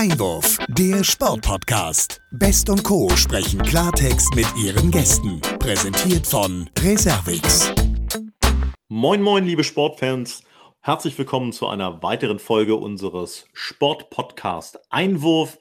Einwurf, der Sportpodcast. Best und Co. sprechen Klartext mit ihren Gästen. Präsentiert von Reservix. Moin, moin, liebe Sportfans. Herzlich willkommen zu einer weiteren Folge unseres Sportpodcast Einwurf.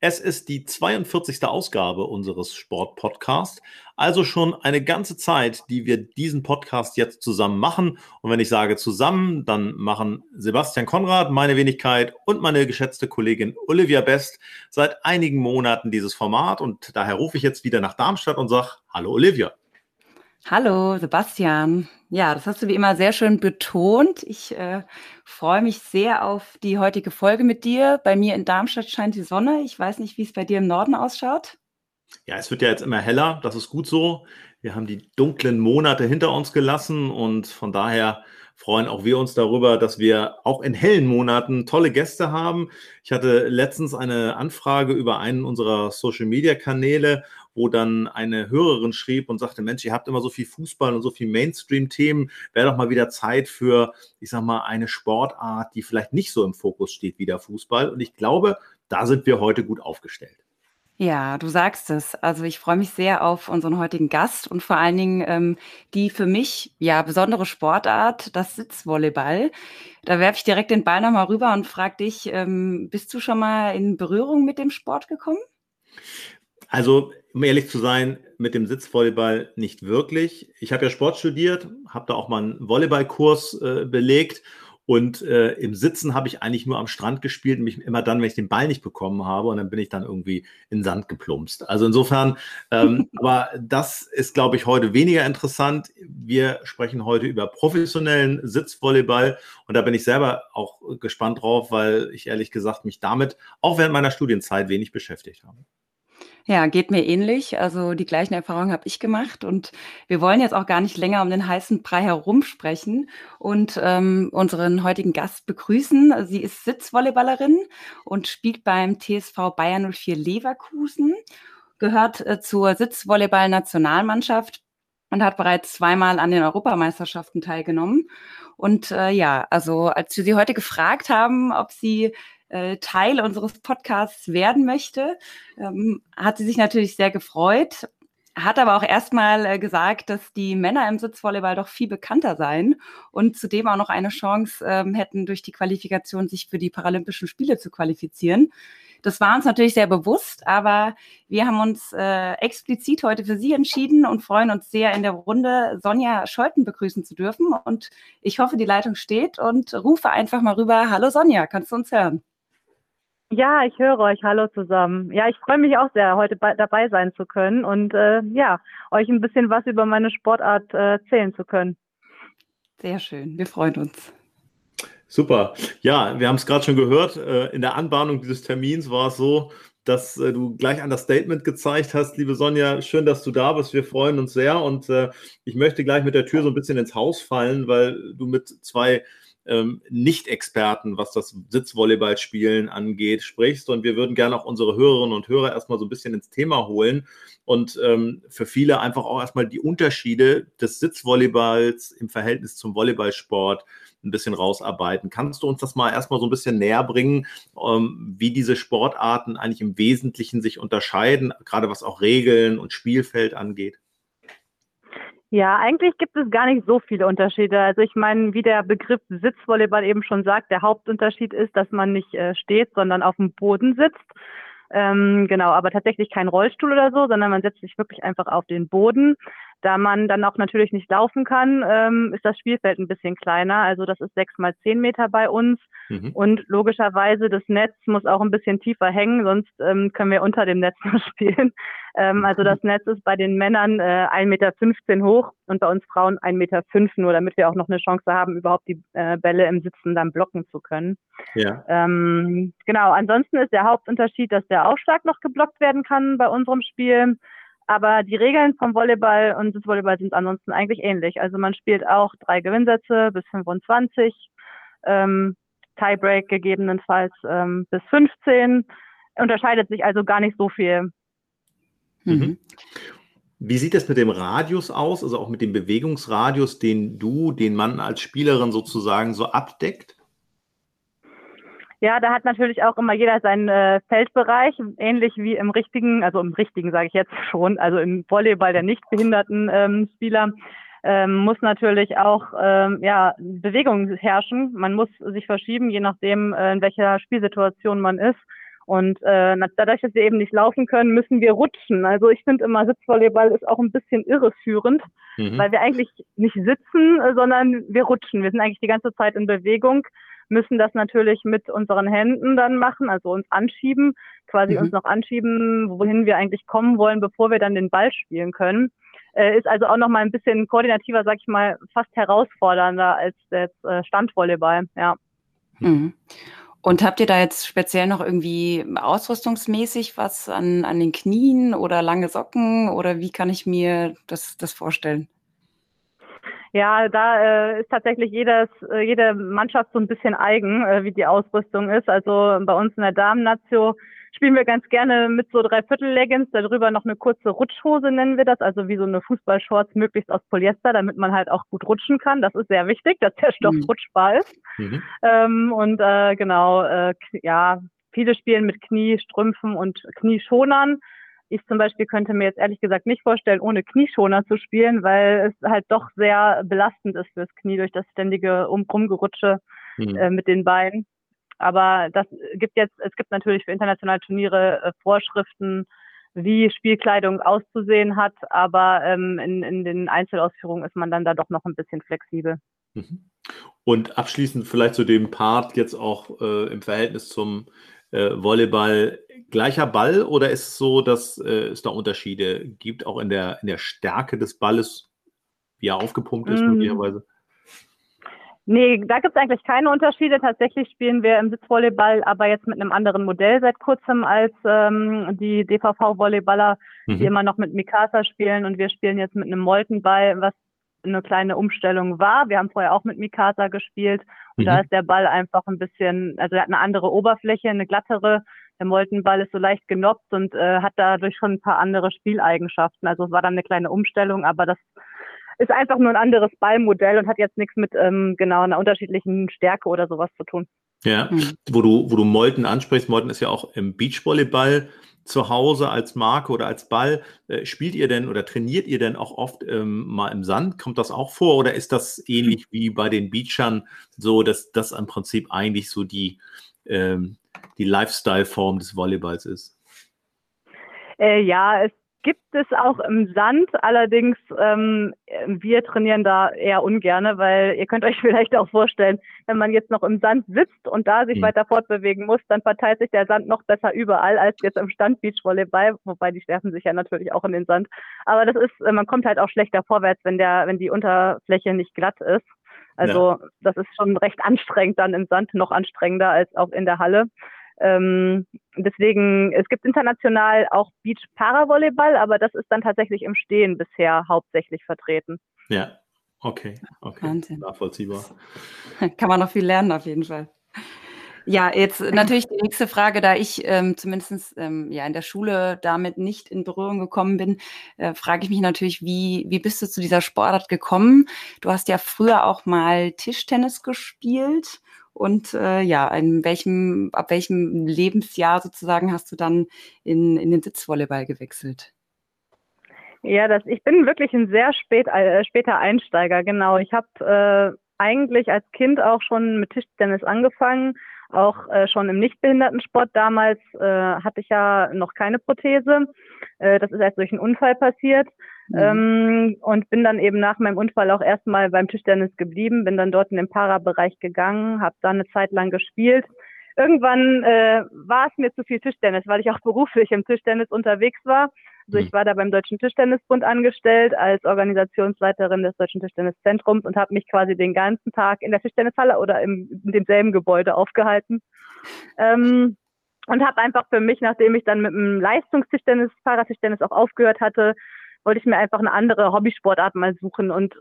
Es ist die 42. Ausgabe unseres Sportpodcasts, also schon eine ganze Zeit, die wir diesen Podcast jetzt zusammen machen. Und wenn ich sage zusammen, dann machen Sebastian Konrad, meine Wenigkeit und meine geschätzte Kollegin Olivia Best seit einigen Monaten dieses Format. Und daher rufe ich jetzt wieder nach Darmstadt und sage, hallo Olivia. Hallo, Sebastian. Ja, das hast du wie immer sehr schön betont. Ich äh, freue mich sehr auf die heutige Folge mit dir. Bei mir in Darmstadt scheint die Sonne. Ich weiß nicht, wie es bei dir im Norden ausschaut. Ja, es wird ja jetzt immer heller. Das ist gut so. Wir haben die dunklen Monate hinter uns gelassen und von daher freuen auch wir uns darüber, dass wir auch in hellen Monaten tolle Gäste haben. Ich hatte letztens eine Anfrage über einen unserer Social-Media-Kanäle wo dann eine Hörerin schrieb und sagte, Mensch, ihr habt immer so viel Fußball und so viel Mainstream-Themen, wäre doch mal wieder Zeit für, ich sag mal, eine Sportart, die vielleicht nicht so im Fokus steht wie der Fußball. Und ich glaube, da sind wir heute gut aufgestellt. Ja, du sagst es. Also ich freue mich sehr auf unseren heutigen Gast und vor allen Dingen ähm, die für mich ja besondere Sportart, das Sitzvolleyball. Da werfe ich direkt den Ball nochmal rüber und frage dich, ähm, bist du schon mal in Berührung mit dem Sport gekommen? Also, um ehrlich zu sein, mit dem Sitzvolleyball nicht wirklich. Ich habe ja Sport studiert, habe da auch mal einen Volleyballkurs äh, belegt und äh, im Sitzen habe ich eigentlich nur am Strand gespielt, nämlich immer dann, wenn ich den Ball nicht bekommen habe und dann bin ich dann irgendwie in Sand geplumpst. Also insofern, ähm, aber das ist, glaube ich, heute weniger interessant. Wir sprechen heute über professionellen Sitzvolleyball und da bin ich selber auch gespannt drauf, weil ich ehrlich gesagt mich damit auch während meiner Studienzeit wenig beschäftigt habe. Ja, geht mir ähnlich. Also die gleichen Erfahrungen habe ich gemacht und wir wollen jetzt auch gar nicht länger um den heißen Brei herumsprechen und ähm, unseren heutigen Gast begrüßen. Sie ist Sitzvolleyballerin und spielt beim TSV Bayern 04 Leverkusen, gehört äh, zur Sitzvolleyball-Nationalmannschaft und hat bereits zweimal an den Europameisterschaften teilgenommen. Und äh, ja, also als wir sie heute gefragt haben, ob sie äh, Teil unseres Podcasts werden möchte, ähm, hat sie sich natürlich sehr gefreut, hat aber auch erstmal äh, gesagt, dass die Männer im Sitzvolleyball doch viel bekannter seien und zudem auch noch eine Chance ähm, hätten, durch die Qualifikation sich für die Paralympischen Spiele zu qualifizieren. Das war uns natürlich sehr bewusst, aber wir haben uns äh, explizit heute für Sie entschieden und freuen uns sehr, in der Runde Sonja Scholten begrüßen zu dürfen. Und ich hoffe, die Leitung steht und rufe einfach mal rüber. Hallo Sonja, kannst du uns hören? Ja, ich höre euch. Hallo zusammen. Ja, ich freue mich auch sehr, heute dabei sein zu können und äh, ja, euch ein bisschen was über meine Sportart äh, erzählen zu können. Sehr schön. Wir freuen uns. Super. Ja, wir haben es gerade schon gehört. Äh, in der Anbahnung dieses Termins war es so, dass äh, du gleich an das Statement gezeigt hast, liebe Sonja. Schön, dass du da bist. Wir freuen uns sehr. Und äh, ich möchte gleich mit der Tür so ein bisschen ins Haus fallen, weil du mit zwei ähm, Nicht-Experten, was das Sitzvolleyballspielen angeht, sprichst. Und wir würden gerne auch unsere Hörerinnen und Hörer erstmal so ein bisschen ins Thema holen und ähm, für viele einfach auch erstmal die Unterschiede des Sitzvolleyballs im Verhältnis zum Volleyballsport ein bisschen rausarbeiten. Kannst du uns das mal erstmal so ein bisschen näher bringen, ähm, wie diese Sportarten eigentlich im Wesentlichen sich unterscheiden, gerade was auch Regeln und Spielfeld angeht? Ja, eigentlich gibt es gar nicht so viele Unterschiede. Also ich meine, wie der Begriff Sitzvolleyball eben schon sagt, der Hauptunterschied ist, dass man nicht äh, steht, sondern auf dem Boden sitzt. Ähm, genau, aber tatsächlich kein Rollstuhl oder so, sondern man setzt sich wirklich einfach auf den Boden. Da man dann auch natürlich nicht laufen kann, ähm, ist das Spielfeld ein bisschen kleiner. Also das ist sechs mal zehn Meter bei uns. Mhm. Und logischerweise das Netz muss auch ein bisschen tiefer hängen, sonst ähm, können wir unter dem Netz noch spielen. Ähm, also das Netz ist bei den Männern äh, 1,15 Meter hoch und bei uns Frauen 1,5 Meter, nur damit wir auch noch eine Chance haben, überhaupt die äh, Bälle im Sitzen dann blocken zu können. Ja. Ähm, genau, ansonsten ist der Hauptunterschied, dass der Aufschlag noch geblockt werden kann bei unserem Spiel. Aber die Regeln vom Volleyball und des Volleyball sind ansonsten eigentlich ähnlich. Also man spielt auch drei Gewinnsätze bis 25, ähm, Tiebreak gegebenenfalls ähm, bis 15. Unterscheidet sich also gar nicht so viel. Mhm. Wie sieht es mit dem Radius aus, also auch mit dem Bewegungsradius, den du, den man als Spielerin sozusagen so abdeckt? Ja, da hat natürlich auch immer jeder seinen äh, Feldbereich, ähnlich wie im richtigen, also im richtigen sage ich jetzt schon, also im Volleyball der nicht behinderten ähm, Spieler ähm, muss natürlich auch ähm, ja, Bewegung herrschen. Man muss sich verschieben, je nachdem, äh, in welcher Spielsituation man ist. Und äh, dadurch, dass wir eben nicht laufen können, müssen wir rutschen. Also ich finde immer, Sitzvolleyball ist auch ein bisschen irreführend, mhm. weil wir eigentlich nicht sitzen, sondern wir rutschen. Wir sind eigentlich die ganze Zeit in Bewegung, müssen das natürlich mit unseren Händen dann machen, also uns anschieben, quasi mhm. uns noch anschieben, wohin wir eigentlich kommen wollen, bevor wir dann den Ball spielen können. Äh, ist also auch noch mal ein bisschen koordinativer, sag ich mal, fast herausfordernder als jetzt äh, Standvolleyball, ja. Mhm. Und habt ihr da jetzt speziell noch irgendwie ausrüstungsmäßig was an, an den Knien oder lange Socken oder wie kann ich mir das, das vorstellen? Ja, da äh, ist tatsächlich jedes, äh, jede Mannschaft so ein bisschen eigen, äh, wie die Ausrüstung ist. Also bei uns in der Damen-Nazio spielen wir ganz gerne mit so Dreiviertel-Leggings, darüber noch eine kurze Rutschhose nennen wir das, also wie so eine Fußballshorts möglichst aus Polyester, damit man halt auch gut rutschen kann. Das ist sehr wichtig, dass der Stoff mhm. rutschbar ist. Mhm. Ähm, und äh, genau, äh, ja, viele spielen mit Kniestrümpfen und Knieschonern. Ich zum Beispiel könnte mir jetzt ehrlich gesagt nicht vorstellen, ohne Knieschoner zu spielen, weil es halt doch sehr belastend ist fürs Knie durch das ständige um Rumgerutsche mhm. äh, mit den Beinen. Aber das gibt jetzt, es gibt natürlich für internationale Turniere äh, Vorschriften, wie Spielkleidung auszusehen hat, aber ähm, in, in den Einzelausführungen ist man dann da doch noch ein bisschen flexibel. Mhm. Und abschließend vielleicht zu dem Part jetzt auch äh, im Verhältnis zum äh, Volleyball gleicher Ball oder ist es so, dass äh, es da Unterschiede gibt, auch in der, in der Stärke des Balles, wie er aufgepumpt ist, mm. möglicherweise? Nee, da gibt es eigentlich keine Unterschiede. Tatsächlich spielen wir im Sitzvolleyball aber jetzt mit einem anderen Modell seit kurzem als ähm, die DVV-Volleyballer, mhm. die immer noch mit Mikasa spielen. Und wir spielen jetzt mit einem Moltenball, was eine kleine Umstellung war. Wir haben vorher auch mit Mikasa gespielt. Und mhm. da ist der Ball einfach ein bisschen, also er hat eine andere Oberfläche, eine glattere. Der Moltenball ist so leicht genoppt und äh, hat dadurch schon ein paar andere Spieleigenschaften. Also es war dann eine kleine Umstellung, aber das ist einfach nur ein anderes Ballmodell und hat jetzt nichts mit ähm, genau einer unterschiedlichen Stärke oder sowas zu tun. Ja, mhm. wo du, wo du Molten ansprichst, Molten ist ja auch im Beachvolleyball zu Hause als Marke oder als Ball. Äh, spielt ihr denn oder trainiert ihr denn auch oft ähm, mal im Sand? Kommt das auch vor oder ist das ähnlich wie bei den Beachern so, dass das im Prinzip eigentlich so die, ähm, die Lifestyle-Form des Volleyballs ist? Äh, ja, es gibt es auch im Sand. Allerdings, ähm, wir trainieren da eher ungerne, weil ihr könnt euch vielleicht auch vorstellen, wenn man jetzt noch im Sand sitzt und da sich mhm. weiter fortbewegen muss, dann verteilt sich der Sand noch besser überall als jetzt im Stand Beachvolleyball, wobei die werfen sich ja natürlich auch in den Sand. Aber das ist, äh, man kommt halt auch schlechter vorwärts, wenn der, wenn die Unterfläche nicht glatt ist. Also ja. das ist schon recht anstrengend dann im Sand, noch anstrengender als auch in der Halle. Ähm, deswegen, es gibt international auch Beach Paravolleyball, aber das ist dann tatsächlich im Stehen bisher hauptsächlich vertreten. Ja, okay, okay. Wahnsinn. Nachvollziehbar. Kann man noch viel lernen auf jeden Fall. Ja, jetzt natürlich die nächste Frage, da ich ähm, zumindest ähm, ja in der Schule damit nicht in Berührung gekommen bin, äh, frage ich mich natürlich, wie, wie bist du zu dieser Sportart gekommen? Du hast ja früher auch mal Tischtennis gespielt und äh, ja, in welchem, ab welchem Lebensjahr sozusagen hast du dann in, in den Sitzvolleyball gewechselt? Ja, das, ich bin wirklich ein sehr spät, äh, später Einsteiger, genau. Ich habe äh, eigentlich als Kind auch schon mit Tischtennis angefangen, auch äh, schon im Nichtbehindertensport. Damals äh, hatte ich ja noch keine Prothese. Äh, das ist erst durch einen Unfall passiert. Mhm. Ähm, und bin dann eben nach meinem Unfall auch erstmal beim Tischtennis geblieben, bin dann dort in den Para-Bereich gegangen, habe da eine Zeit lang gespielt. Irgendwann äh, war es mir zu viel Tischtennis, weil ich auch beruflich im Tischtennis unterwegs war. Also ich mhm. war da beim Deutschen Tischtennisbund angestellt als Organisationsleiterin des Deutschen Tischtenniszentrums und habe mich quasi den ganzen Tag in der Tischtennishalle oder im, in demselben Gebäude aufgehalten. Ähm, und habe einfach für mich, nachdem ich dann mit dem Leistungstischtennis, Paratischtennis auch aufgehört hatte, wollte ich mir einfach eine andere Hobbysportart mal suchen. Und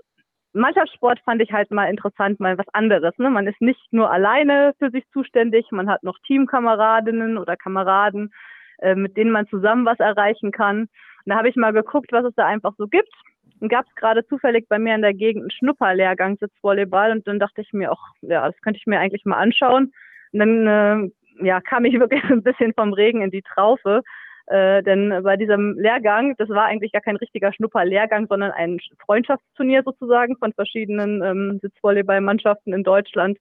Mannschaftssport fand ich halt mal interessant, mal was anderes. Ne? Man ist nicht nur alleine für sich zuständig, man hat noch Teamkameradinnen oder Kameraden, äh, mit denen man zusammen was erreichen kann. Und da habe ich mal geguckt, was es da einfach so gibt. Und gab es gerade zufällig bei mir in der Gegend einen Schnupperlehrgang Sitzvolleyball und dann dachte ich mir auch, ja, das könnte ich mir eigentlich mal anschauen. Und dann äh, ja, kam ich wirklich ein bisschen vom Regen in die Traufe. Äh, denn bei diesem Lehrgang, das war eigentlich gar kein richtiger Schnupperlehrgang, sondern ein Freundschaftsturnier sozusagen von verschiedenen ähm, Sitzvolleyballmannschaften in Deutschland,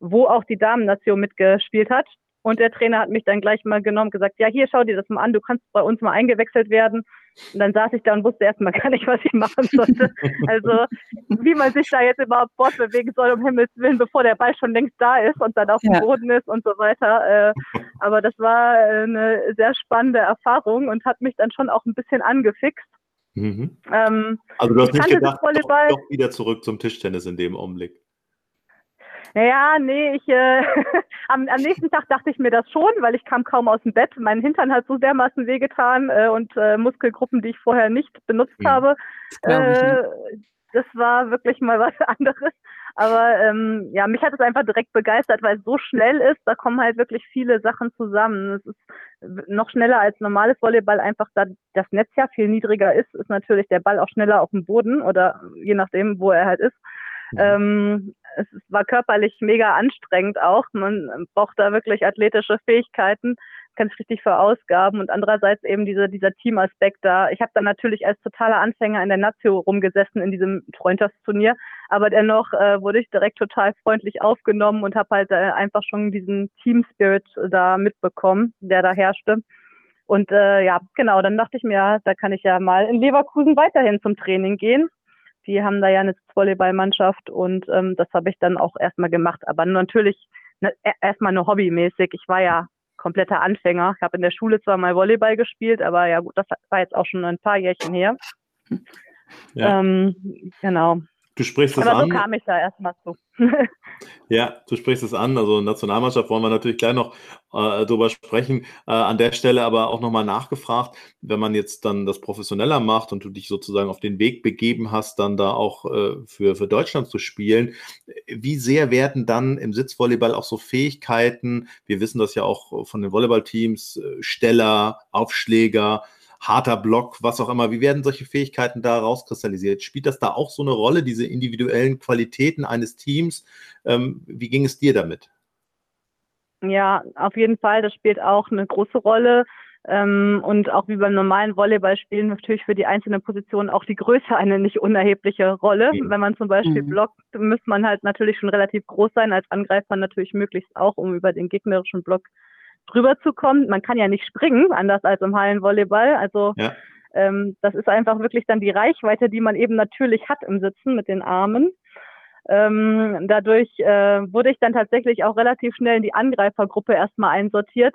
wo auch die Damennation mitgespielt hat. Und der Trainer hat mich dann gleich mal genommen, gesagt, ja, hier, schau dir das mal an, du kannst bei uns mal eingewechselt werden. Und dann saß ich da und wusste erstmal gar nicht, was ich machen sollte. Also, wie man sich da jetzt überhaupt fortbewegen soll, um Himmels Willen, bevor der Ball schon längst da ist und dann auf dem Boden ist und so weiter. Äh, aber das war eine sehr spannende Erfahrung und hat mich dann schon auch ein bisschen angefixt. Mhm. Ähm, also du hast nicht gedacht, doch, doch wieder zurück zum Tischtennis in dem Augenblick. Naja, nee, ich äh, am, am nächsten Tag dachte ich mir das schon, weil ich kam kaum aus dem Bett. Mein Hintern hat so dermaßen wehgetan äh, und äh, Muskelgruppen, die ich vorher nicht benutzt mhm. habe. Das, äh, das war wirklich mal was anderes. Aber ähm, ja, mich hat es einfach direkt begeistert, weil es so schnell ist. Da kommen halt wirklich viele Sachen zusammen. Es ist noch schneller als normales Volleyball, einfach da das Netz ja viel niedriger ist, ist natürlich der Ball auch schneller auf dem Boden oder je nachdem, wo er halt ist. Mhm. Ähm, es war körperlich mega anstrengend auch. Man braucht da wirklich athletische Fähigkeiten, kann sich richtig verausgaben und andererseits eben diese, dieser Teamaspekt da. Ich habe dann natürlich als totaler Anfänger in der Nazio rumgesessen in diesem Freundschaftsturnier, aber dennoch äh, wurde ich direkt total freundlich aufgenommen und habe halt äh, einfach schon diesen Team Spirit da mitbekommen, der da herrschte. Und äh, ja, genau, dann dachte ich mir, da kann ich ja mal in Leverkusen weiterhin zum Training gehen. Die haben da ja eine Volleyballmannschaft und ähm, das habe ich dann auch erstmal gemacht. Aber natürlich ne, e, erstmal nur hobbymäßig. Ich war ja kompletter Anfänger. Ich habe in der Schule zwar mal Volleyball gespielt, aber ja gut, das war jetzt auch schon ein paar Jährchen her. Ja. Ähm, genau. Du sprichst es Aber an. so kam ich da erstmal zu. ja, du sprichst es an. Also Nationalmannschaft wollen wir natürlich gleich noch äh, drüber sprechen. Äh, an der Stelle aber auch nochmal nachgefragt, wenn man jetzt dann das professioneller macht und du dich sozusagen auf den Weg begeben hast, dann da auch äh, für, für Deutschland zu spielen, wie sehr werden dann im Sitzvolleyball auch so Fähigkeiten, wir wissen das ja auch von den Volleyballteams, äh, Steller, Aufschläger, harter Block, was auch immer. Wie werden solche Fähigkeiten da rauskristallisiert? Spielt das da auch so eine Rolle, diese individuellen Qualitäten eines Teams? Ähm, wie ging es dir damit? Ja, auf jeden Fall. Das spielt auch eine große Rolle. Ähm, und auch wie beim normalen Volleyball spielen natürlich für die einzelnen Positionen auch die Größe eine nicht unerhebliche Rolle. Mhm. Wenn man zum Beispiel mhm. blockt, müsste man halt natürlich schon relativ groß sein, als Angreifer natürlich möglichst auch, um über den gegnerischen Block drüber zu kommen. Man kann ja nicht springen, anders als im Hallenvolleyball. Also ja. ähm, das ist einfach wirklich dann die Reichweite, die man eben natürlich hat im Sitzen mit den Armen. Ähm, dadurch äh, wurde ich dann tatsächlich auch relativ schnell in die Angreifergruppe erstmal einsortiert,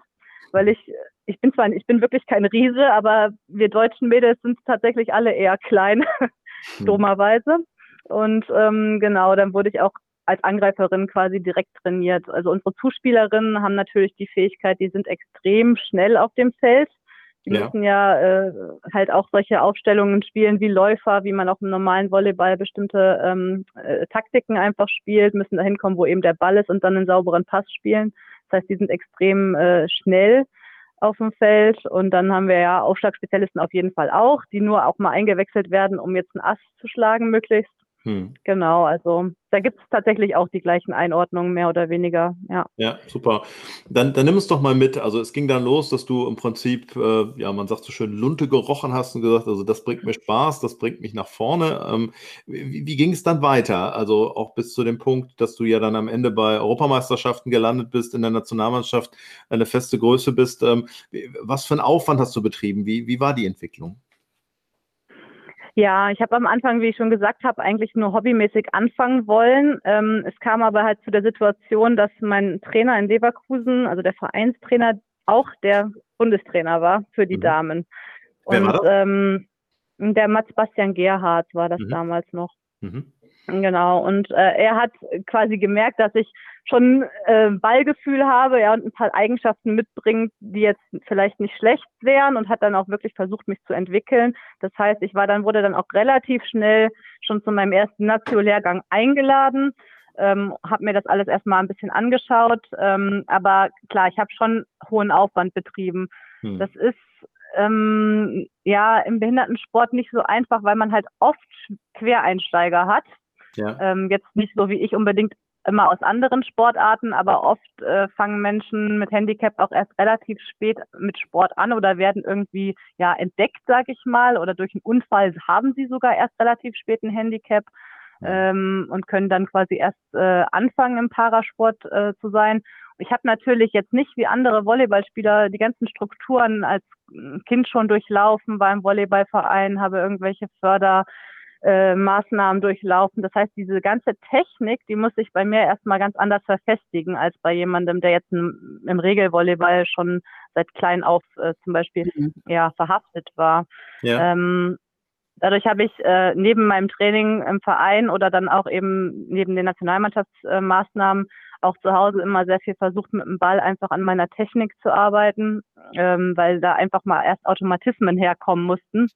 weil ich, ich bin zwar, ich bin wirklich kein Riese, aber wir deutschen Mädels sind tatsächlich alle eher klein, hm. dummerweise. Und ähm, genau, dann wurde ich auch als Angreiferin quasi direkt trainiert. Also unsere Zuspielerinnen haben natürlich die Fähigkeit, die sind extrem schnell auf dem Feld. Die ja. müssen ja äh, halt auch solche Aufstellungen spielen wie Läufer, wie man auch im normalen Volleyball bestimmte ähm, äh, Taktiken einfach spielt, müssen dahin kommen, wo eben der Ball ist und dann einen sauberen Pass spielen. Das heißt, die sind extrem äh, schnell auf dem Feld und dann haben wir ja Aufschlagspezialisten auf jeden Fall auch, die nur auch mal eingewechselt werden, um jetzt einen Ass zu schlagen möglichst. Hm. Genau, also da gibt es tatsächlich auch die gleichen Einordnungen, mehr oder weniger, ja. Ja, super. Dann, dann nimm es doch mal mit. Also es ging dann los, dass du im Prinzip, äh, ja, man sagt so schön, Lunte gerochen hast und gesagt, also das bringt mir Spaß, das bringt mich nach vorne. Ähm, wie, wie ging es dann weiter? Also auch bis zu dem Punkt, dass du ja dann am Ende bei Europameisterschaften gelandet bist, in der Nationalmannschaft eine feste Größe bist. Ähm, was für einen Aufwand hast du betrieben? Wie, wie war die Entwicklung? Ja, ich habe am Anfang, wie ich schon gesagt habe, eigentlich nur hobbymäßig anfangen wollen. Ähm, es kam aber halt zu der Situation, dass mein Trainer in Leverkusen, also der Vereinstrainer, auch der Bundestrainer war für die mhm. Damen. Wer Und ähm, der Mats Bastian Gerhardt war das mhm. damals noch. Mhm. Genau. Und äh, er hat quasi gemerkt, dass ich schon äh, Ballgefühl habe, ja, und ein paar Eigenschaften mitbringt, die jetzt vielleicht nicht schlecht wären und hat dann auch wirklich versucht, mich zu entwickeln. Das heißt, ich war dann, wurde dann auch relativ schnell schon zu meinem ersten Nazio-Lehrgang eingeladen, ähm, habe mir das alles erstmal ein bisschen angeschaut, ähm, aber klar, ich habe schon hohen Aufwand betrieben. Hm. Das ist ähm, ja im Behindertensport nicht so einfach, weil man halt oft Quereinsteiger hat. Ja. Ähm, jetzt nicht so wie ich unbedingt immer aus anderen Sportarten, aber oft äh, fangen Menschen mit Handicap auch erst relativ spät mit Sport an oder werden irgendwie ja entdeckt, sage ich mal, oder durch einen Unfall haben sie sogar erst relativ spät ein Handicap ähm, und können dann quasi erst äh, anfangen im Parasport äh, zu sein. Ich habe natürlich jetzt nicht wie andere Volleyballspieler die ganzen Strukturen als Kind schon durchlaufen, war im Volleyballverein, habe irgendwelche Förder äh, Maßnahmen durchlaufen. Das heißt, diese ganze Technik, die muss sich bei mir erstmal ganz anders verfestigen als bei jemandem, der jetzt im, im Regelvolleyball schon seit klein auf äh, zum Beispiel mhm. ja verhaftet war. Ja. Ähm, dadurch habe ich äh, neben meinem Training im Verein oder dann auch eben neben den Nationalmannschaftsmaßnahmen auch zu Hause immer sehr viel versucht, mit dem Ball einfach an meiner Technik zu arbeiten, ähm, weil da einfach mal erst Automatismen herkommen mussten.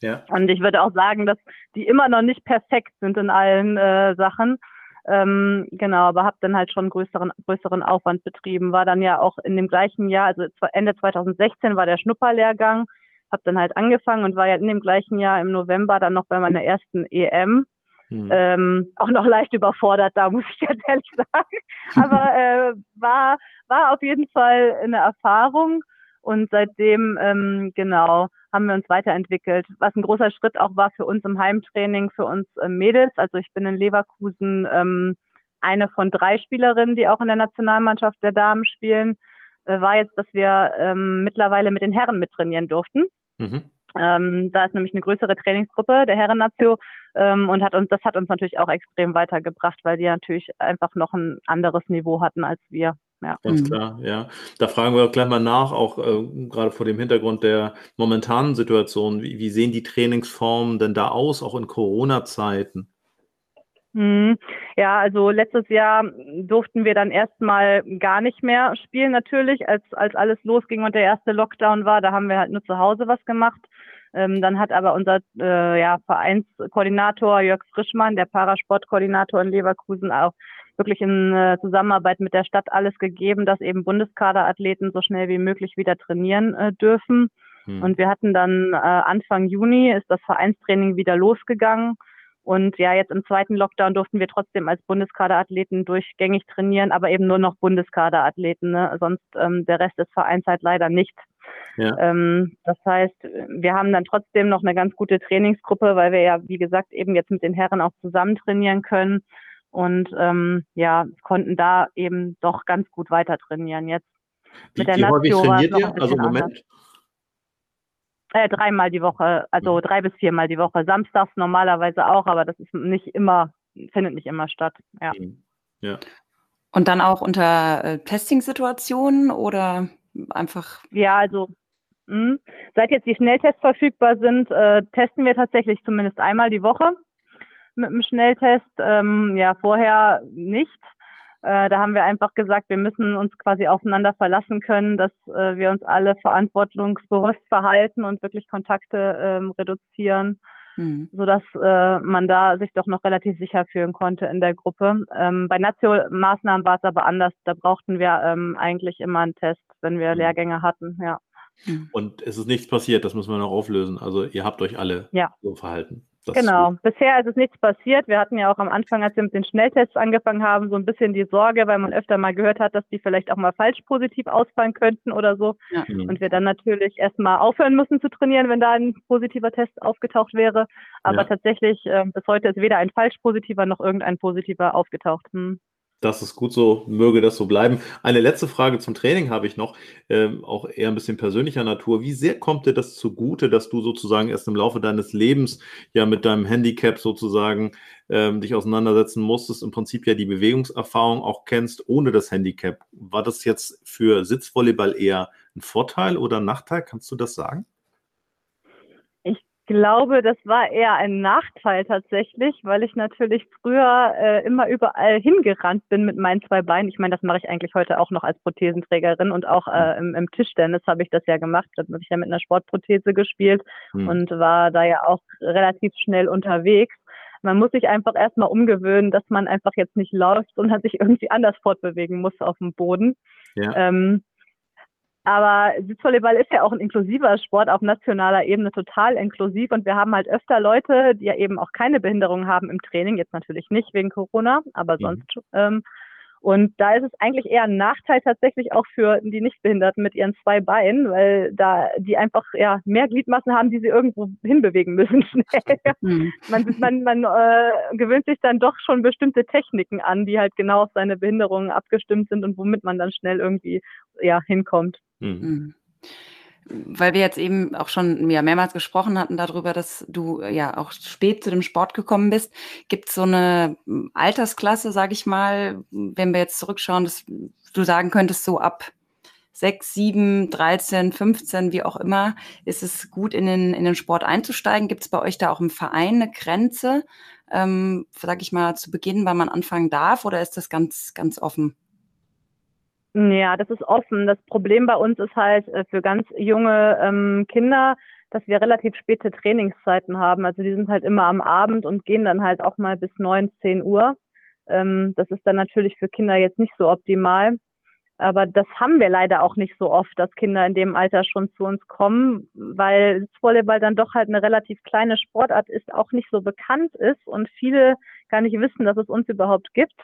Ja. Und ich würde auch sagen, dass die immer noch nicht perfekt sind in allen äh, Sachen. Ähm, genau, aber habe dann halt schon größeren, größeren Aufwand betrieben. War dann ja auch in dem gleichen Jahr, also Ende 2016 war der Schnupperlehrgang, habe dann halt angefangen und war ja in dem gleichen Jahr im November dann noch bei meiner ersten EM. Hm. Ähm, auch noch leicht überfordert da, muss ich ganz ehrlich sagen. Aber äh, war, war auf jeden Fall eine Erfahrung und seitdem, ähm, genau, haben wir uns weiterentwickelt. Was ein großer Schritt auch war für uns im Heimtraining, für uns äh, Mädels. Also ich bin in Leverkusen ähm, eine von drei Spielerinnen, die auch in der Nationalmannschaft der Damen spielen. Äh, war jetzt, dass wir ähm, mittlerweile mit den Herren mittrainieren durften. Mhm. Ähm, da ist nämlich eine größere Trainingsgruppe der Herren-Nazio ähm, und hat uns, das hat uns natürlich auch extrem weitergebracht, weil die natürlich einfach noch ein anderes Niveau hatten als wir. Ja. Ganz mhm. klar, ja. Da fragen wir gleich mal nach, auch äh, gerade vor dem Hintergrund der momentanen Situation. Wie, wie sehen die Trainingsformen denn da aus, auch in Corona-Zeiten? Mhm. Ja, also letztes Jahr durften wir dann erstmal gar nicht mehr spielen, natürlich, als, als alles losging und der erste Lockdown war. Da haben wir halt nur zu Hause was gemacht. Ähm, dann hat aber unser äh, ja, Vereinskoordinator Jörg Frischmann, der Parasportkoordinator in Leverkusen, auch wirklich in äh, Zusammenarbeit mit der Stadt alles gegeben, dass eben Bundeskaderathleten so schnell wie möglich wieder trainieren äh, dürfen. Hm. Und wir hatten dann äh, Anfang Juni ist das Vereinstraining wieder losgegangen. Und ja, jetzt im zweiten Lockdown durften wir trotzdem als Bundeskaderathleten durchgängig trainieren, aber eben nur noch Bundeskaderathleten. Ne? Sonst ähm, der Rest des Vereins halt leider nicht. Ja. Ähm, das heißt, wir haben dann trotzdem noch eine ganz gute Trainingsgruppe, weil wir ja, wie gesagt, eben jetzt mit den Herren auch zusammen trainieren können und ähm, ja, konnten da eben doch ganz gut weiter trainieren jetzt. Wie, Mit der wie häufig trainiert ihr? Also Moment. Äh, dreimal die Woche, also mhm. drei bis viermal die Woche. Samstags normalerweise auch, aber das ist nicht immer, findet nicht immer statt. Ja. Mhm. ja. Und dann auch unter äh, Testing-Situationen oder einfach? Ja, also mh. Hm, seit jetzt die Schnelltests verfügbar sind, äh, testen wir tatsächlich zumindest einmal die Woche mit dem Schnelltest. Ähm, ja, vorher nicht. Äh, da haben wir einfach gesagt, wir müssen uns quasi aufeinander verlassen können, dass äh, wir uns alle verantwortungsbewusst verhalten und wirklich Kontakte ähm, reduzieren, mhm. sodass äh, man da sich doch noch relativ sicher fühlen konnte in der Gruppe. Ähm, bei Natio-Maßnahmen war es aber anders. Da brauchten wir ähm, eigentlich immer einen Test, wenn wir mhm. Lehrgänge hatten, ja. Mhm. Und es ist nichts passiert, das müssen wir noch auflösen. Also ihr habt euch alle ja. so verhalten. Das genau. Bisher ist es nichts passiert. Wir hatten ja auch am Anfang, als wir mit den Schnelltests angefangen haben, so ein bisschen die Sorge, weil man öfter mal gehört hat, dass die vielleicht auch mal falsch positiv ausfallen könnten oder so. Ja. Mhm. Und wir dann natürlich erstmal aufhören müssen zu trainieren, wenn da ein positiver Test aufgetaucht wäre. Aber ja. tatsächlich, äh, bis heute ist weder ein falsch positiver noch irgendein positiver aufgetaucht. Hm. Das ist gut so, möge das so bleiben. Eine letzte Frage zum Training habe ich noch, ähm, auch eher ein bisschen persönlicher Natur. Wie sehr kommt dir das zugute, dass du sozusagen erst im Laufe deines Lebens ja mit deinem Handicap sozusagen ähm, dich auseinandersetzen musstest, im Prinzip ja die Bewegungserfahrung auch kennst ohne das Handicap? War das jetzt für Sitzvolleyball eher ein Vorteil oder ein Nachteil? Kannst du das sagen? Glaube, das war eher ein Nachteil tatsächlich, weil ich natürlich früher äh, immer überall hingerannt bin mit meinen zwei Beinen. Ich meine, das mache ich eigentlich heute auch noch als Prothesenträgerin und auch äh, im, im Tischtennis habe ich das ja gemacht. Da habe ich ja mit einer Sportprothese gespielt hm. und war da ja auch relativ schnell unterwegs. Man muss sich einfach erstmal umgewöhnen, dass man einfach jetzt nicht läuft, sondern sich irgendwie anders fortbewegen muss auf dem Boden. Ja. Ähm, Aber Sitzvolleyball ist ja auch ein inklusiver Sport auf nationaler Ebene, total inklusiv. Und wir haben halt öfter Leute, die ja eben auch keine Behinderung haben im Training, jetzt natürlich nicht wegen Corona, aber mhm. sonst ähm, und da ist es eigentlich eher ein Nachteil tatsächlich auch für die Nichtbehinderten mit ihren zwei Beinen, weil da die einfach ja mehr Gliedmassen haben, die sie irgendwo hinbewegen müssen schnell. Mhm. man man, man äh, gewöhnt sich dann doch schon bestimmte Techniken an, die halt genau auf seine Behinderungen abgestimmt sind und womit man dann schnell irgendwie ja hinkommt. Mhm. mhm weil wir jetzt eben auch schon ja, mehrmals gesprochen hatten darüber, dass du ja auch spät zu dem Sport gekommen bist. Gibt es so eine hm, Altersklasse, sage ich mal, wenn wir jetzt zurückschauen, dass du sagen könntest, so ab 6, 7, 13, 15, wie auch immer, ist es gut, in den, in den Sport einzusteigen? Gibt es bei euch da auch im Verein eine Grenze, ähm, sage ich mal, zu Beginn, wann man anfangen darf, oder ist das ganz, ganz offen? Ja, das ist offen. Das Problem bei uns ist halt äh, für ganz junge ähm, Kinder, dass wir relativ späte Trainingszeiten haben. Also die sind halt immer am Abend und gehen dann halt auch mal bis neun, zehn Uhr. Ähm, das ist dann natürlich für Kinder jetzt nicht so optimal. Aber das haben wir leider auch nicht so oft, dass Kinder in dem Alter schon zu uns kommen, weil Volleyball dann doch halt eine relativ kleine Sportart ist, auch nicht so bekannt ist und viele gar nicht wissen, dass es uns überhaupt gibt.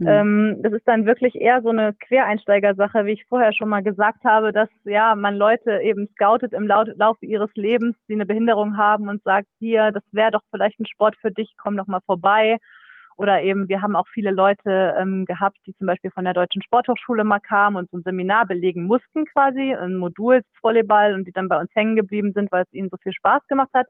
Mhm. Ähm, das ist dann wirklich eher so eine Quereinsteigersache, wie ich vorher schon mal gesagt habe, dass ja man Leute eben scoutet im Laufe ihres Lebens, die eine Behinderung haben und sagt, hier, das wäre doch vielleicht ein Sport für dich, komm doch mal vorbei. Oder eben, wir haben auch viele Leute ähm, gehabt, die zum Beispiel von der Deutschen Sporthochschule mal kamen und so ein Seminar belegen mussten quasi, ein Modul Volleyball und die dann bei uns hängen geblieben sind, weil es ihnen so viel Spaß gemacht hat.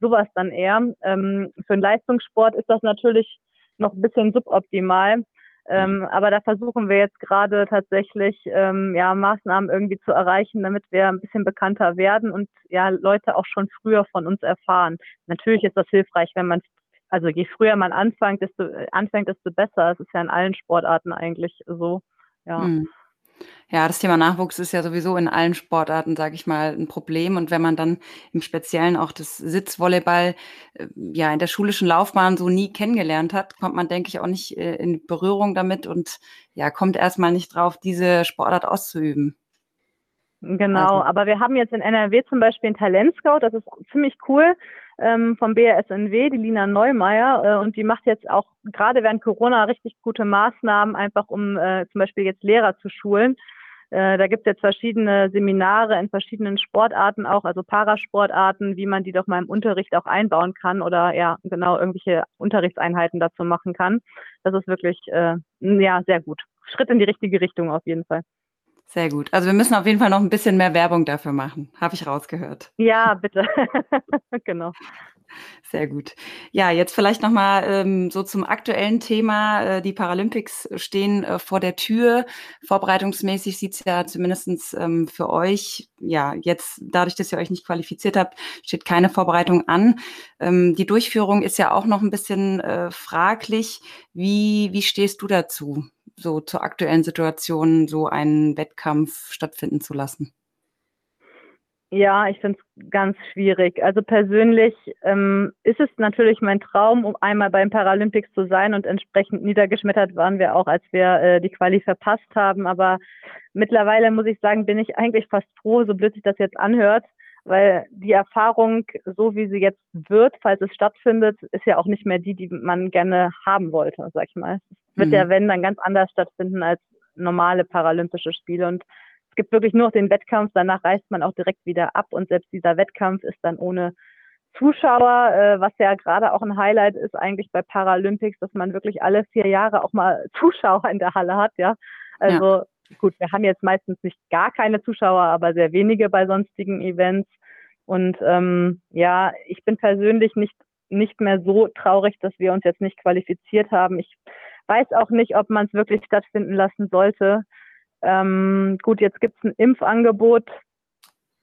Sowas dann eher. Ähm, für einen Leistungssport ist das natürlich noch ein bisschen suboptimal. Ähm, mhm. aber da versuchen wir jetzt gerade tatsächlich ähm, ja, Maßnahmen irgendwie zu erreichen, damit wir ein bisschen bekannter werden und ja Leute auch schon früher von uns erfahren. Natürlich ist das hilfreich, wenn man also je früher man anfängt, desto anfängt, desto besser. Es ist ja in allen Sportarten eigentlich so. Ja. Mhm. Ja, das Thema Nachwuchs ist ja sowieso in allen Sportarten, sage ich mal, ein Problem. Und wenn man dann im Speziellen auch das Sitzvolleyball äh, ja in der schulischen Laufbahn so nie kennengelernt hat, kommt man, denke ich, auch nicht äh, in Berührung damit und ja, kommt erstmal nicht drauf, diese Sportart auszuüben. Genau, also. aber wir haben jetzt in NRW zum Beispiel einen Talentscout, das ist ziemlich cool ähm, vom BRSNW, die Lina Neumeier, äh, und die macht jetzt auch gerade während Corona richtig gute Maßnahmen, einfach um äh, zum Beispiel jetzt Lehrer zu schulen. Äh, da gibt es jetzt verschiedene Seminare in verschiedenen Sportarten auch, also Parasportarten, wie man die doch mal im Unterricht auch einbauen kann oder ja genau irgendwelche Unterrichtseinheiten dazu machen kann. Das ist wirklich äh, ja sehr gut. Schritt in die richtige Richtung auf jeden Fall. Sehr gut. Also wir müssen auf jeden Fall noch ein bisschen mehr Werbung dafür machen. Habe ich rausgehört. Ja, bitte. genau. Sehr gut. Ja, jetzt vielleicht nochmal ähm, so zum aktuellen Thema. Äh, die Paralympics stehen äh, vor der Tür. Vorbereitungsmäßig sieht es ja zumindest ähm, für euch, ja, jetzt dadurch, dass ihr euch nicht qualifiziert habt, steht keine Vorbereitung an. Ähm, die Durchführung ist ja auch noch ein bisschen äh, fraglich. Wie, wie stehst du dazu? So zur aktuellen Situation so einen Wettkampf stattfinden zu lassen? Ja, ich finde es ganz schwierig. Also persönlich ähm, ist es natürlich mein Traum, um einmal beim Paralympics zu sein und entsprechend niedergeschmettert waren wir auch, als wir äh, die Quali verpasst haben. Aber mittlerweile muss ich sagen, bin ich eigentlich fast froh, so blöd sich das jetzt anhört, weil die Erfahrung, so wie sie jetzt wird, falls es stattfindet, ist ja auch nicht mehr die, die man gerne haben wollte, sag ich mal. Es wird mhm. ja, wenn, dann ganz anders stattfinden als normale paralympische Spiele und es gibt wirklich nur den Wettkampf, danach reist man auch direkt wieder ab und selbst dieser Wettkampf ist dann ohne Zuschauer, äh, was ja gerade auch ein Highlight ist eigentlich bei Paralympics, dass man wirklich alle vier Jahre auch mal Zuschauer in der Halle hat, ja. Also ja gut, wir haben jetzt meistens nicht gar keine Zuschauer, aber sehr wenige bei sonstigen Events. Und ähm, ja, ich bin persönlich nicht, nicht mehr so traurig, dass wir uns jetzt nicht qualifiziert haben. Ich weiß auch nicht, ob man es wirklich stattfinden lassen sollte. Ähm, gut, jetzt gibt es ein Impfangebot,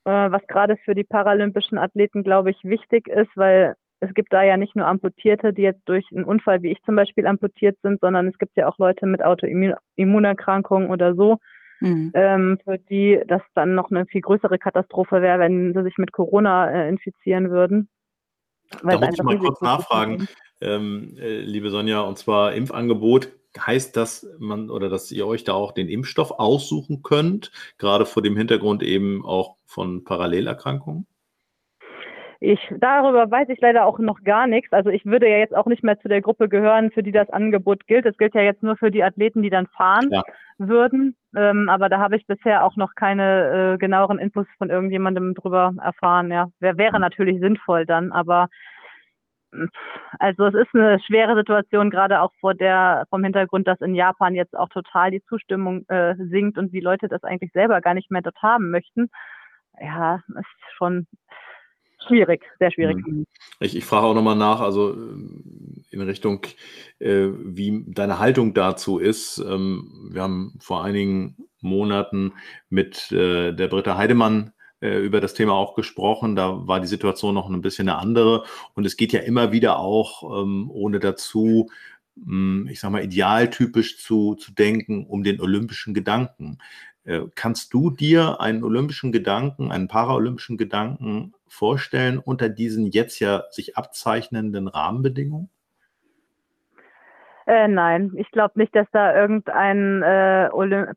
äh, was gerade für die paralympischen Athleten, glaube ich, wichtig ist, weil es gibt da ja nicht nur Amputierte, die jetzt durch einen Unfall wie ich zum Beispiel amputiert sind, sondern es gibt ja auch Leute mit Autoimmunerkrankungen oder so, mhm. ähm, für die das dann noch eine viel größere Katastrophe wäre, wenn sie sich mit Corona äh, infizieren würden. Da muss ich mal kurz nachfragen, ähm, äh, liebe Sonja, und zwar Impfangebot. heißt das, man oder dass ihr euch da auch den Impfstoff aussuchen könnt, gerade vor dem Hintergrund eben auch von Parallelerkrankungen? Ich, darüber weiß ich leider auch noch gar nichts. Also ich würde ja jetzt auch nicht mehr zu der Gruppe gehören, für die das Angebot gilt. Das gilt ja jetzt nur für die Athleten, die dann fahren ja. würden. Ähm, aber da habe ich bisher auch noch keine äh, genaueren Infos von irgendjemandem drüber erfahren. Ja, Wär, wäre mhm. natürlich sinnvoll dann, aber also es ist eine schwere Situation, gerade auch vor der, vom Hintergrund, dass in Japan jetzt auch total die Zustimmung äh, sinkt und die Leute das eigentlich selber gar nicht mehr dort haben möchten. Ja, ist schon schwierig, sehr schwierig. Mhm. Ich, ich frage auch nochmal nach, also äh, in Richtung, äh, wie deine Haltung dazu ist. Ähm, wir haben vor einigen Monaten mit äh, der Britta Heidemann äh, über das Thema auch gesprochen. Da war die Situation noch ein bisschen eine andere. Und es geht ja immer wieder auch, ähm, ohne dazu, hm, ich sag mal, idealtypisch zu, zu denken, um den olympischen Gedanken. Äh, kannst du dir einen olympischen Gedanken, einen paralympischen Gedanken vorstellen unter diesen jetzt ja sich abzeichnenden Rahmenbedingungen? Äh, nein, ich glaube nicht, dass da irgendein äh,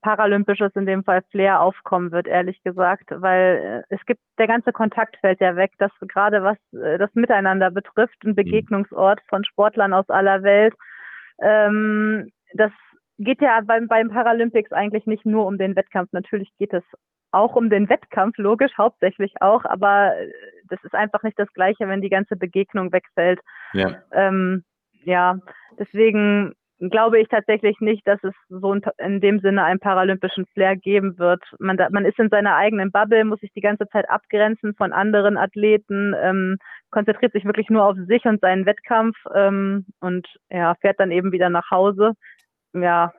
paralympisches, in dem Fall Flair, aufkommen wird, ehrlich gesagt, weil äh, es gibt, der ganze Kontakt fällt ja weg, dass gerade was äh, das Miteinander betrifft, ein mhm. Begegnungsort von Sportlern aus aller Welt. Ähm, das geht ja beim, beim Paralympics eigentlich nicht nur um den Wettkampf. Natürlich geht es auch um den Wettkampf, logisch, hauptsächlich auch, aber äh, das ist einfach nicht das Gleiche, wenn die ganze Begegnung wegfällt. Ja. Ähm, ja, deswegen glaube ich tatsächlich nicht, dass es so in dem Sinne einen paralympischen Flair geben wird. Man, man ist in seiner eigenen Bubble, muss sich die ganze Zeit abgrenzen von anderen Athleten, ähm, konzentriert sich wirklich nur auf sich und seinen Wettkampf ähm, und ja, fährt dann eben wieder nach Hause. Ja,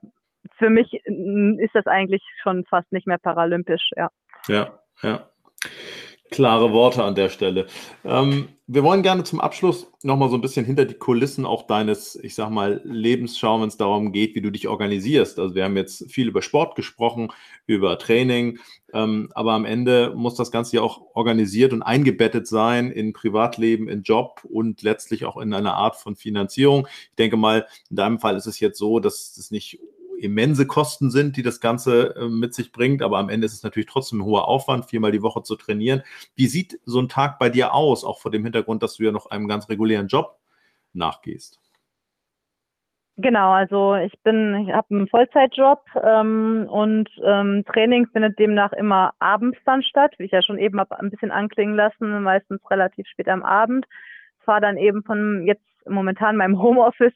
für mich ist das eigentlich schon fast nicht mehr paralympisch, ja. Ja, ja. Klare Worte an der Stelle. Ähm, wir wollen gerne zum Abschluss nochmal so ein bisschen hinter die Kulissen auch deines, ich sag mal, Lebens schauen, wenn es darum geht, wie du dich organisierst. Also wir haben jetzt viel über Sport gesprochen, über Training, ähm, aber am Ende muss das Ganze ja auch organisiert und eingebettet sein in Privatleben, in Job und letztlich auch in eine Art von Finanzierung. Ich denke mal, in deinem Fall ist es jetzt so, dass es nicht immense Kosten sind, die das Ganze äh, mit sich bringt. Aber am Ende ist es natürlich trotzdem ein hoher Aufwand, viermal die Woche zu trainieren. Wie sieht so ein Tag bei dir aus, auch vor dem Hintergrund, dass du ja noch einem ganz regulären Job nachgehst? Genau, also ich bin, ich habe einen Vollzeitjob ähm, und ähm, Training findet demnach immer abends dann statt, wie ich ja schon eben hab ein bisschen anklingen lassen, meistens relativ spät am Abend. Fahre dann eben von jetzt momentan meinem Homeoffice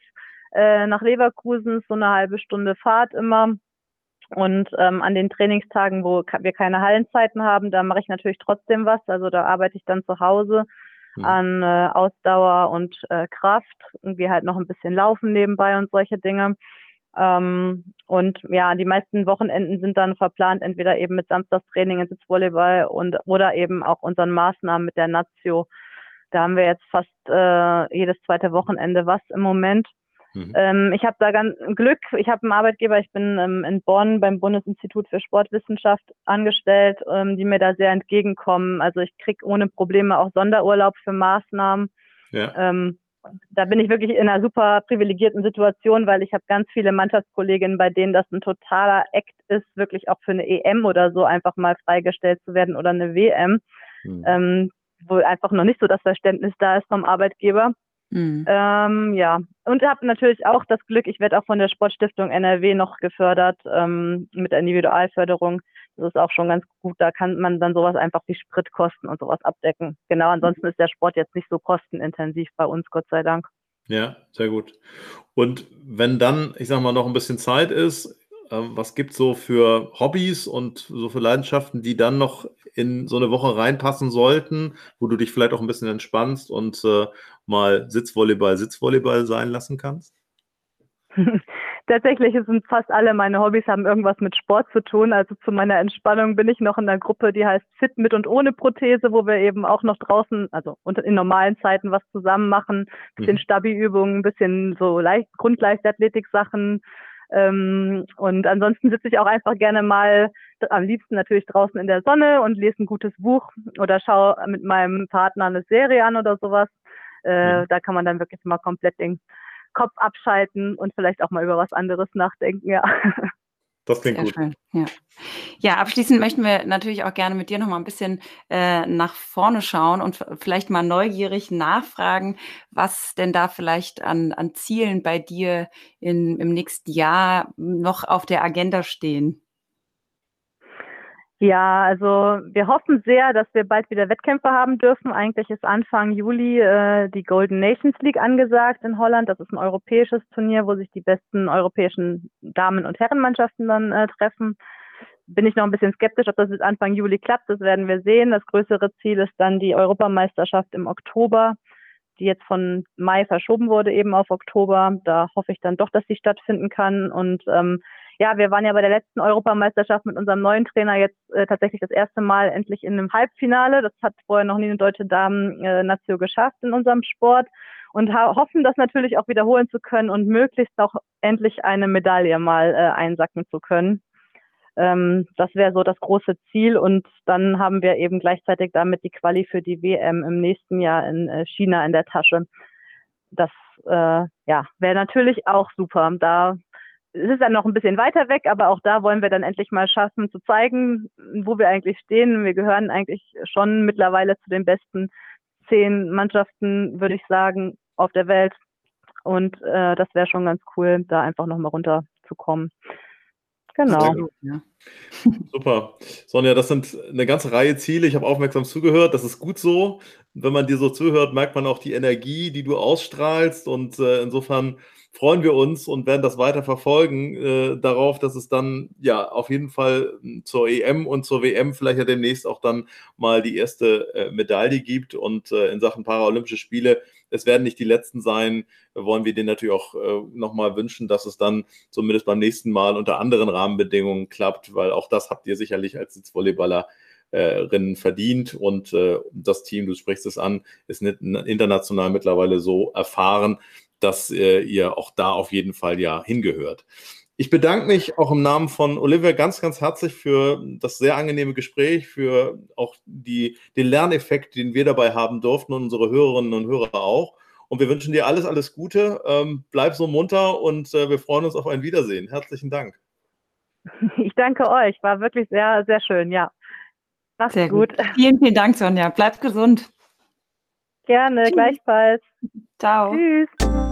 äh, nach Leverkusen, so eine halbe Stunde Fahrt immer. Und ähm, an den Trainingstagen, wo wir keine Hallenzeiten haben, da mache ich natürlich trotzdem was. Also da arbeite ich dann zu Hause mhm. an äh, Ausdauer und äh, Kraft. Irgendwie halt noch ein bisschen Laufen nebenbei und solche Dinge. Ähm, und ja, die meisten Wochenenden sind dann verplant, entweder eben mit Samstagstraining in Sitzvolleyball und oder eben auch unseren Maßnahmen mit der Nazio. Da haben wir jetzt fast äh, jedes zweite Wochenende was im Moment. Mhm. Ähm, ich habe da ganz Glück. Ich habe einen Arbeitgeber. Ich bin ähm, in Bonn beim Bundesinstitut für Sportwissenschaft angestellt, ähm, die mir da sehr entgegenkommen. Also ich kriege ohne Probleme auch Sonderurlaub für Maßnahmen. Ja. Ähm, da bin ich wirklich in einer super privilegierten Situation, weil ich habe ganz viele Mannschaftskolleginnen, bei denen das ein totaler Act ist, wirklich auch für eine EM oder so einfach mal freigestellt zu werden oder eine WM, mhm. ähm, wo einfach noch nicht so das Verständnis da ist vom Arbeitgeber. Mhm. Ähm, ja, und habe natürlich auch das Glück, ich werde auch von der Sportstiftung NRW noch gefördert ähm, mit der Individualförderung. Das ist auch schon ganz gut. Da kann man dann sowas einfach wie Spritkosten und sowas abdecken. Genau, ansonsten ist der Sport jetzt nicht so kostenintensiv bei uns, Gott sei Dank. Ja, sehr gut. Und wenn dann, ich sag mal, noch ein bisschen Zeit ist, ähm, was gibt es so für Hobbys und so für Leidenschaften, die dann noch in so eine Woche reinpassen sollten, wo du dich vielleicht auch ein bisschen entspannst und äh, mal Sitzvolleyball, Sitzvolleyball sein lassen kannst? Tatsächlich sind fast alle meine Hobbys haben irgendwas mit Sport zu tun. Also zu meiner Entspannung bin ich noch in einer Gruppe, die heißt Fit mit und ohne Prothese, wo wir eben auch noch draußen, also in normalen Zeiten was zusammen machen, bisschen mhm. Stabi-Übungen, bisschen so Leicht Grundleichtathletik-Sachen, ähm, und ansonsten sitze ich auch einfach gerne mal am liebsten natürlich draußen in der Sonne und lese ein gutes Buch oder schaue mit meinem Partner eine Serie an oder sowas. Äh, mhm. Da kann man dann wirklich mal komplett den Kopf abschalten und vielleicht auch mal über was anderes nachdenken, ja. Das klingt Sehr gut. Schön, ja. ja, abschließend möchten wir natürlich auch gerne mit dir noch mal ein bisschen äh, nach vorne schauen und vielleicht mal neugierig nachfragen, was denn da vielleicht an, an Zielen bei dir in, im nächsten Jahr noch auf der Agenda stehen. Ja, also wir hoffen sehr, dass wir bald wieder Wettkämpfe haben dürfen. Eigentlich ist Anfang Juli äh, die Golden Nations League angesagt in Holland. Das ist ein europäisches Turnier, wo sich die besten europäischen Damen- und Herrenmannschaften dann äh, treffen. Bin ich noch ein bisschen skeptisch, ob das bis Anfang Juli klappt. Das werden wir sehen. Das größere Ziel ist dann die Europameisterschaft im Oktober, die jetzt von Mai verschoben wurde eben auf Oktober. Da hoffe ich dann doch, dass sie stattfinden kann und ähm, ja, wir waren ja bei der letzten Europameisterschaft mit unserem neuen Trainer jetzt äh, tatsächlich das erste Mal endlich in einem Halbfinale. Das hat vorher noch nie eine deutsche Damen-Nation äh, geschafft in unserem Sport und hoffen, das natürlich auch wiederholen zu können und möglichst auch endlich eine Medaille mal äh, einsacken zu können. Ähm, das wäre so das große Ziel und dann haben wir eben gleichzeitig damit die Quali für die WM im nächsten Jahr in äh, China in der Tasche. Das äh, ja, wäre natürlich auch super. Da es ist dann noch ein bisschen weiter weg, aber auch da wollen wir dann endlich mal schaffen zu zeigen, wo wir eigentlich stehen. Wir gehören eigentlich schon mittlerweile zu den besten zehn Mannschaften, würde ich sagen, auf der Welt. Und äh, das wäre schon ganz cool, da einfach nochmal runterzukommen. Genau. Ja. Super. Sonja, das sind eine ganze Reihe Ziele. Ich habe aufmerksam zugehört. Das ist gut so. Wenn man dir so zuhört, merkt man auch die Energie, die du ausstrahlst. Und äh, insofern freuen wir uns und werden das weiter verfolgen äh, darauf, dass es dann ja auf jeden Fall hm, zur EM und zur WM vielleicht ja demnächst auch dann mal die erste äh, Medaille gibt und äh, in Sachen Paralympische Spiele. Es werden nicht die letzten sein. Wollen wir denen natürlich auch äh, nochmal wünschen, dass es dann zumindest beim nächsten Mal unter anderen Rahmenbedingungen klappt, weil auch das habt ihr sicherlich als Sitzvolleyballer Rennen verdient und äh, das Team, du sprichst es an, ist international mittlerweile so erfahren, dass äh, ihr auch da auf jeden Fall ja hingehört. Ich bedanke mich auch im Namen von Olivia ganz, ganz herzlich für das sehr angenehme Gespräch, für auch die, den Lerneffekt, den wir dabei haben durften und unsere Hörerinnen und Hörer auch. Und wir wünschen dir alles, alles Gute. Ähm, bleib so munter und äh, wir freuen uns auf ein Wiedersehen. Herzlichen Dank. Ich danke euch. War wirklich sehr, sehr schön. Ja. Mach's sehr gut. gut. Vielen, vielen Dank, Sonja. Bleib gesund. Gerne, Tschüss. gleichfalls. Ciao. Tschüss.